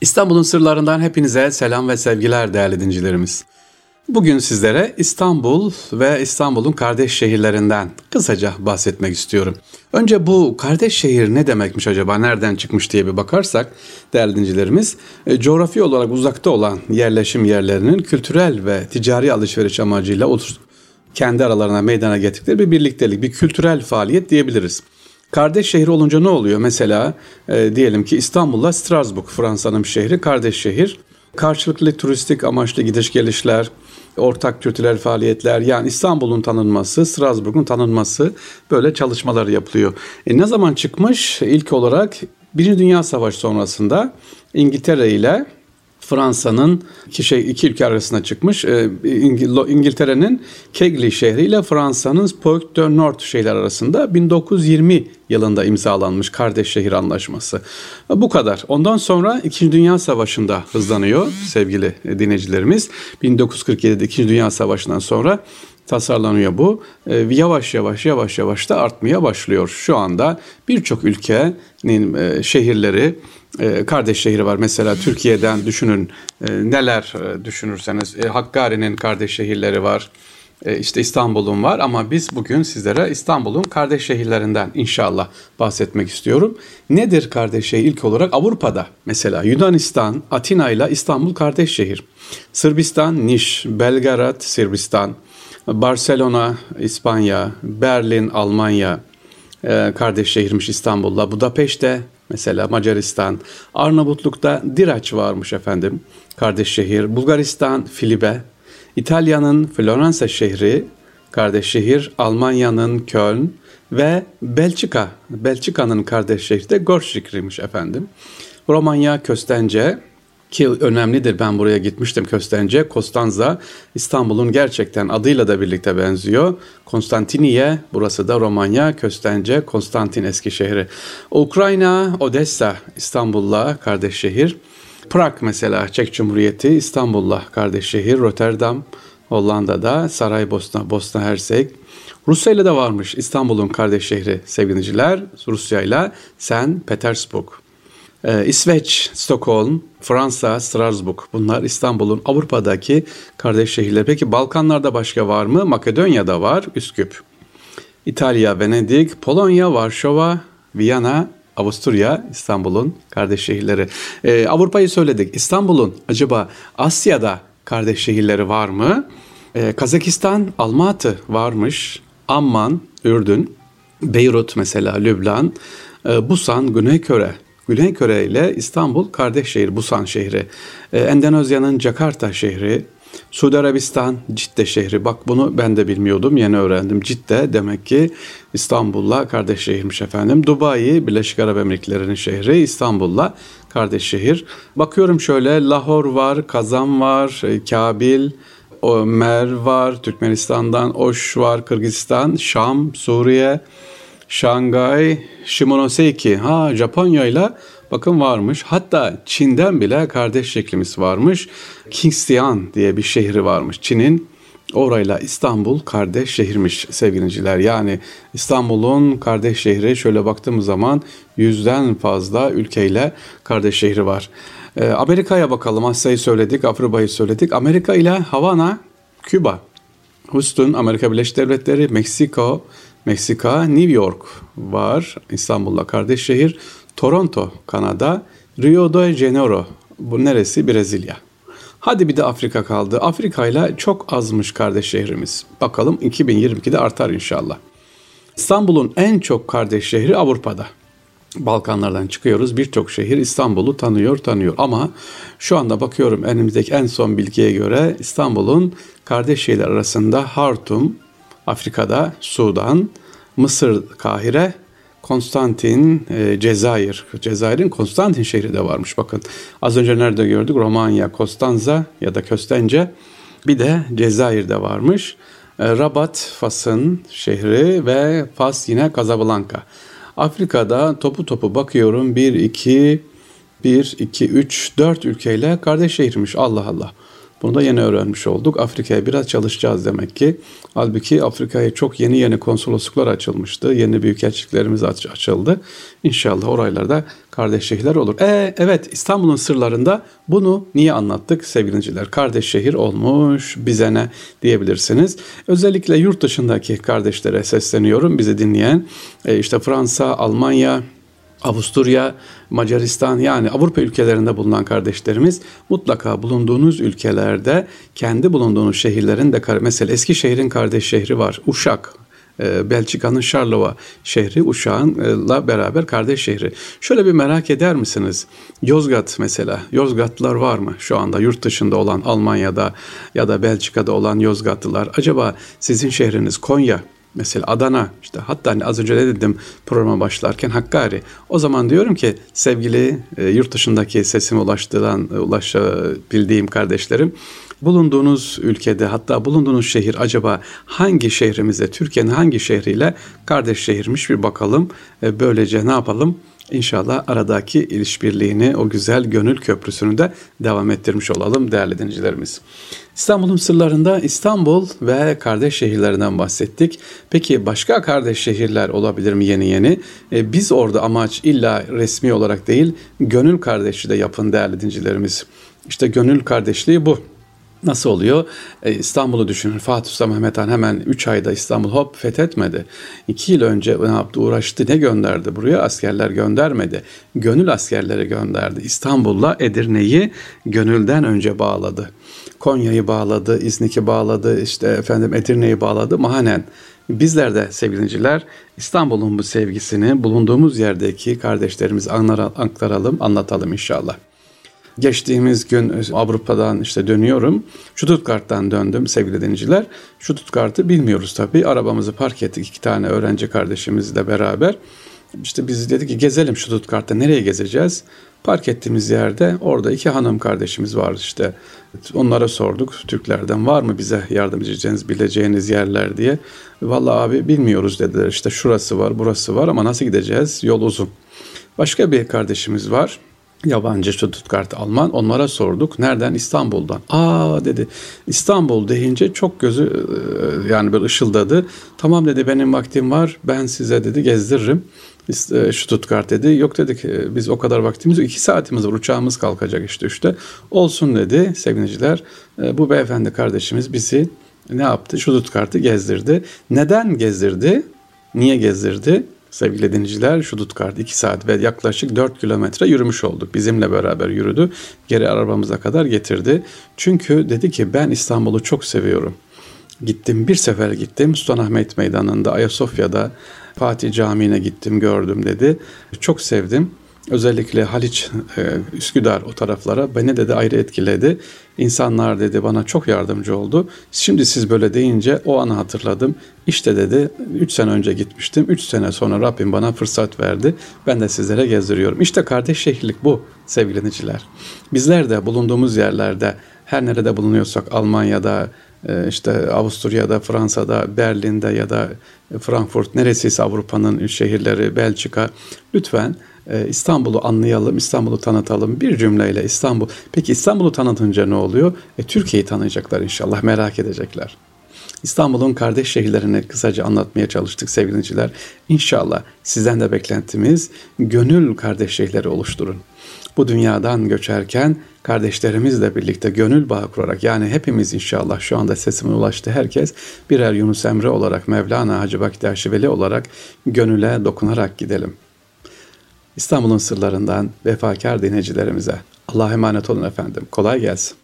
İstanbul'un sırlarından hepinize selam ve sevgiler değerli dincilerimiz. Bugün sizlere İstanbul ve İstanbul'un kardeş şehirlerinden kısaca bahsetmek istiyorum. Önce bu kardeş şehir ne demekmiş acaba, nereden çıkmış diye bir bakarsak değerli dincilerimiz, e, coğrafi olarak uzakta olan yerleşim yerlerinin kültürel ve ticari alışveriş amacıyla kendi aralarına meydana getirdikleri bir birliktelik, bir kültürel faaliyet diyebiliriz. Kardeş şehir olunca ne oluyor? Mesela e, diyelim ki İstanbul'la Strasbourg Fransa'nın şehri kardeş şehir. Karşılıklı turistik amaçlı gidiş gelişler, ortak kültürel faaliyetler yani İstanbul'un tanınması, Strasbourg'un tanınması böyle çalışmalar yapılıyor. E, ne zaman çıkmış? İlk olarak Birinci Dünya Savaşı sonrasında İngiltere ile Fransa'nın iki şey iki ülke arasında çıkmış. E, İngiltere'nin Kegley şehri ile Fransa'nın Spoke de Nord şehirler arasında 1920 yılında imzalanmış kardeş şehir anlaşması. Bu kadar. Ondan sonra 2. Dünya Savaşı'nda hızlanıyor sevgili dinleyicilerimiz. 1947'de 2. Dünya Savaşı'ndan sonra tasarlanıyor bu. E, yavaş yavaş yavaş yavaş da artmaya başlıyor. Şu anda birçok ülkenin e, şehirleri e, kardeş şehri var. Mesela Türkiye'den düşünün neler düşünürseniz. Hakkari'nin kardeş şehirleri var. İşte İstanbul'un var ama biz bugün sizlere İstanbul'un kardeş şehirlerinden inşallah bahsetmek istiyorum. Nedir kardeş şehir? İlk olarak Avrupa'da mesela Yunanistan, Atina ile İstanbul kardeş şehir. Sırbistan, Niş, Belgrad, Sırbistan, Barcelona, İspanya, Berlin, Almanya, e, kardeş şehirmiş İstanbul'la. Budapeşte mesela Macaristan, Arnavutluk'ta Diraç varmış efendim, kardeş şehir. Bulgaristan, Filibe, İtalya'nın Floransa şehri, kardeş şehir. Almanya'nın Köln ve Belçika, Belçika'nın kardeş şehri de Gorşikri'ymiş efendim. Romanya, Köstence, ki önemlidir ben buraya gitmiştim Köstence, Kostanza İstanbul'un gerçekten adıyla da birlikte benziyor. Konstantiniye burası da Romanya, Köstence, Konstantin eski şehri. Ukrayna, Odessa İstanbul'la kardeş şehir. Prag mesela Çek Cumhuriyeti İstanbul'la kardeş şehir. Rotterdam Hollanda'da, Saraybosna, Bosna Hersek. Rusya ile de varmış İstanbul'un kardeş şehri sevgiliciler. Rusya ile Sen Petersburg. Ee, İsveç, Stockholm, Fransa, Strasbourg bunlar İstanbul'un Avrupa'daki kardeş şehirleri. Peki Balkanlarda başka var mı? Makedonya'da var, Üsküp. İtalya, Venedik, Polonya, Varşova, Viyana, Avusturya, İstanbul'un kardeş şehirleri. Ee, Avrupa'yı söyledik. İstanbul'un acaba Asya'da kardeş şehirleri var mı? Ee, Kazakistan, Almatı varmış. Amman, Ürdün, Beyrut mesela, Lübnan, e, Busan, Güney Kore, Güney Kore ile İstanbul kardeş şehir, Busan şehri. Ee, Endonezya'nın Jakarta şehri, Suudi Arabistan Cidde şehri. Bak bunu ben de bilmiyordum. Yeni öğrendim. Cidde demek ki İstanbul'la kardeş şehirmiş efendim. Dubai Birleşik Arap Emirlikleri'nin şehri İstanbul'la kardeş şehir. Bakıyorum şöyle Lahor var, Kazan var, e, Kabil, Mer var, Türkmenistan'dan Oş var, Kırgızistan, Şam, Suriye, Şangay, Shimonoseki, ha Japonya ile bakın varmış. Hatta Çin'den bile kardeş şeklimiz varmış. Kingstian diye bir şehri varmış. Çin'in orayla İstanbul kardeş şehirmiş sevgiliciler. Yani İstanbul'un kardeş şehri şöyle baktığımız zaman yüzden fazla ülkeyle kardeş şehri var. Ee, Amerika'ya bakalım. Asya'yı söyledik, Avrupa'yı söyledik. Amerika ile Havana, Küba, Houston, Amerika Birleşik Devletleri, Meksiko, Meksika, New York var. İstanbul'la kardeş şehir. Toronto, Kanada. Rio de Janeiro. Bu neresi? Brezilya. Hadi bir de Afrika kaldı. Afrika ile çok azmış kardeş şehrimiz. Bakalım 2022'de artar inşallah. İstanbul'un en çok kardeş şehri Avrupa'da. Balkanlardan çıkıyoruz. Birçok şehir İstanbul'u tanıyor, tanıyor. Ama şu anda bakıyorum elimizdeki en son bilgiye göre İstanbul'un kardeş şehirler arasında Hartum, Afrika'da Sudan, Mısır Kahire, Konstantin e, Cezayir. Cezayir'in Konstantin şehri de varmış bakın. Az önce nerede gördük? Romanya, Konstanza ya da Köstence. Bir de Cezayir'de varmış. E, Rabat, Fas'ın şehri ve Fas yine Casablanca. Afrika'da topu topu bakıyorum. 1, 2, 1, 2, 3, 4 ülkeyle kardeş şehirmiş. Allah Allah. Bunu da yeni öğrenmiş olduk. Afrika'ya biraz çalışacağız demek ki. Halbuki Afrika'ya çok yeni yeni konsolosluklar açılmıştı. Yeni büyükelçiliklerimiz aç açıldı. İnşallah oraylarda kardeş şehirler olur. E, evet İstanbul'un sırlarında bunu niye anlattık sevgiliciler? Kardeş şehir olmuş bize ne diyebilirsiniz. Özellikle yurt dışındaki kardeşlere sesleniyorum bizi dinleyen. E, işte Fransa, Almanya, Avusturya, Macaristan yani Avrupa ülkelerinde bulunan kardeşlerimiz mutlaka bulunduğunuz ülkelerde kendi bulunduğunuz şehirlerin de mesela Eskişehir'in kardeş şehri var. Uşak e, Belçika'nın Charleroi şehri Uşak'la beraber kardeş şehri. Şöyle bir merak eder misiniz? Yozgat mesela. Yozgatlılar var mı şu anda yurt dışında olan Almanya'da ya da Belçika'da olan Yozgatlılar? Acaba sizin şehriniz Konya Mesela Adana işte hatta hani az önce de dedim programa başlarken Hakkari. O zaman diyorum ki sevgili e, yurt dışındaki sesime ulaştıran e, ulaşabildiğim kardeşlerim bulunduğunuz ülkede hatta bulunduğunuz şehir acaba hangi şehrimizde Türkiye'nin hangi şehriyle kardeş şehirmiş bir bakalım. E, böylece ne yapalım? İnşallah aradaki ilişbirliğini, o güzel gönül köprüsünü de devam ettirmiş olalım değerli dinleyicilerimiz. İstanbul'un sırlarında İstanbul ve kardeş şehirlerinden bahsettik. Peki başka kardeş şehirler olabilir mi yeni yeni? E, biz orada amaç illa resmi olarak değil, gönül kardeşliği de yapın değerli dinleyicilerimiz. İşte gönül kardeşliği bu. Nasıl oluyor? E, İstanbul'u düşünün. Fatih Sultan Mehmet Han hemen 3 ayda İstanbul hop fethetmedi. 2 yıl önce ne yaptı? Uğraştı. Ne gönderdi? Buraya askerler göndermedi. Gönül askerleri gönderdi. İstanbul'la Edirne'yi gönülden önce bağladı. Konya'yı bağladı, İznik'i bağladı, işte efendim Edirne'yi bağladı. Mahanen Bizler de sevgiliciler İstanbul'un bu sevgisini bulunduğumuz yerdeki kardeşlerimize aktaralım, anlatalım inşallah. Geçtiğimiz gün Avrupa'dan işte dönüyorum. Stuttgart'tan döndüm sevgili dinleyiciler. Stuttgart'ı bilmiyoruz tabii. Arabamızı park ettik iki tane öğrenci kardeşimizle beraber. İşte biz dedik ki gezelim Stuttgart'ta nereye gezeceğiz? Park ettiğimiz yerde orada iki hanım kardeşimiz vardı işte. Onlara sorduk Türklerden var mı bize yardım edeceğiniz bileceğiniz yerler diye. Vallahi abi bilmiyoruz dediler işte şurası var burası var ama nasıl gideceğiz yol uzun. Başka bir kardeşimiz var yabancı Stuttgart Alman onlara sorduk. Nereden? İstanbul'dan. Aa dedi. İstanbul deyince çok gözü e, yani böyle ışıldadı. Tamam dedi benim vaktim var. Ben size dedi gezdiririm. E, Stuttgart dedi. Yok dedik e, biz o kadar vaktimiz yok. İki saatimiz var. Uçağımız kalkacak işte işte. Olsun dedi sevgiliciler. Bu beyefendi kardeşimiz bizi ne yaptı? Stuttgart'ı gezdirdi. Neden gezdirdi? Niye gezdirdi? Sevgili dinleyiciler Stuttgart 2 saat ve yaklaşık 4 kilometre yürümüş olduk. Bizimle beraber yürüdü. Geri arabamıza kadar getirdi. Çünkü dedi ki ben İstanbul'u çok seviyorum. Gittim bir sefer gittim Sultanahmet Meydanı'nda Ayasofya'da Fatih Camii'ne gittim gördüm dedi. Çok sevdim. Özellikle Haliç, e, Üsküdar o taraflara beni de de ayrı etkiledi. İnsanlar dedi bana çok yardımcı oldu. Şimdi siz böyle deyince o anı hatırladım. İşte dedi 3 sene önce gitmiştim. 3 sene sonra Rabbim bana fırsat verdi. Ben de sizlere gezdiriyorum. İşte kardeş şehirlik bu sevgili dinleyiciler. Bizler de bulunduğumuz yerlerde her nerede bulunuyorsak Almanya'da, e, işte Avusturya'da, Fransa'da, Berlin'de ya da Frankfurt neresiyse Avrupa'nın şehirleri, Belçika lütfen e, İstanbul'u anlayalım, İstanbul'u tanıtalım. Bir cümleyle İstanbul. Peki İstanbul'u tanıtınca ne oluyor? E, Türkiye'yi tanıyacaklar inşallah, merak edecekler. İstanbul'un kardeş şehirlerini kısaca anlatmaya çalıştık sevgiliciler. İnşallah sizden de beklentimiz gönül kardeş şehirleri oluşturun. Bu dünyadan göçerken kardeşlerimizle birlikte gönül bağı kurarak yani hepimiz inşallah şu anda sesimin ulaştı herkes birer Yunus Emre olarak Mevlana Hacı Vakti Aşiveli olarak gönüle dokunarak gidelim. İstanbul'un sırlarından vefakar dinleyicilerimize Allah'a emanet olun efendim. Kolay gelsin.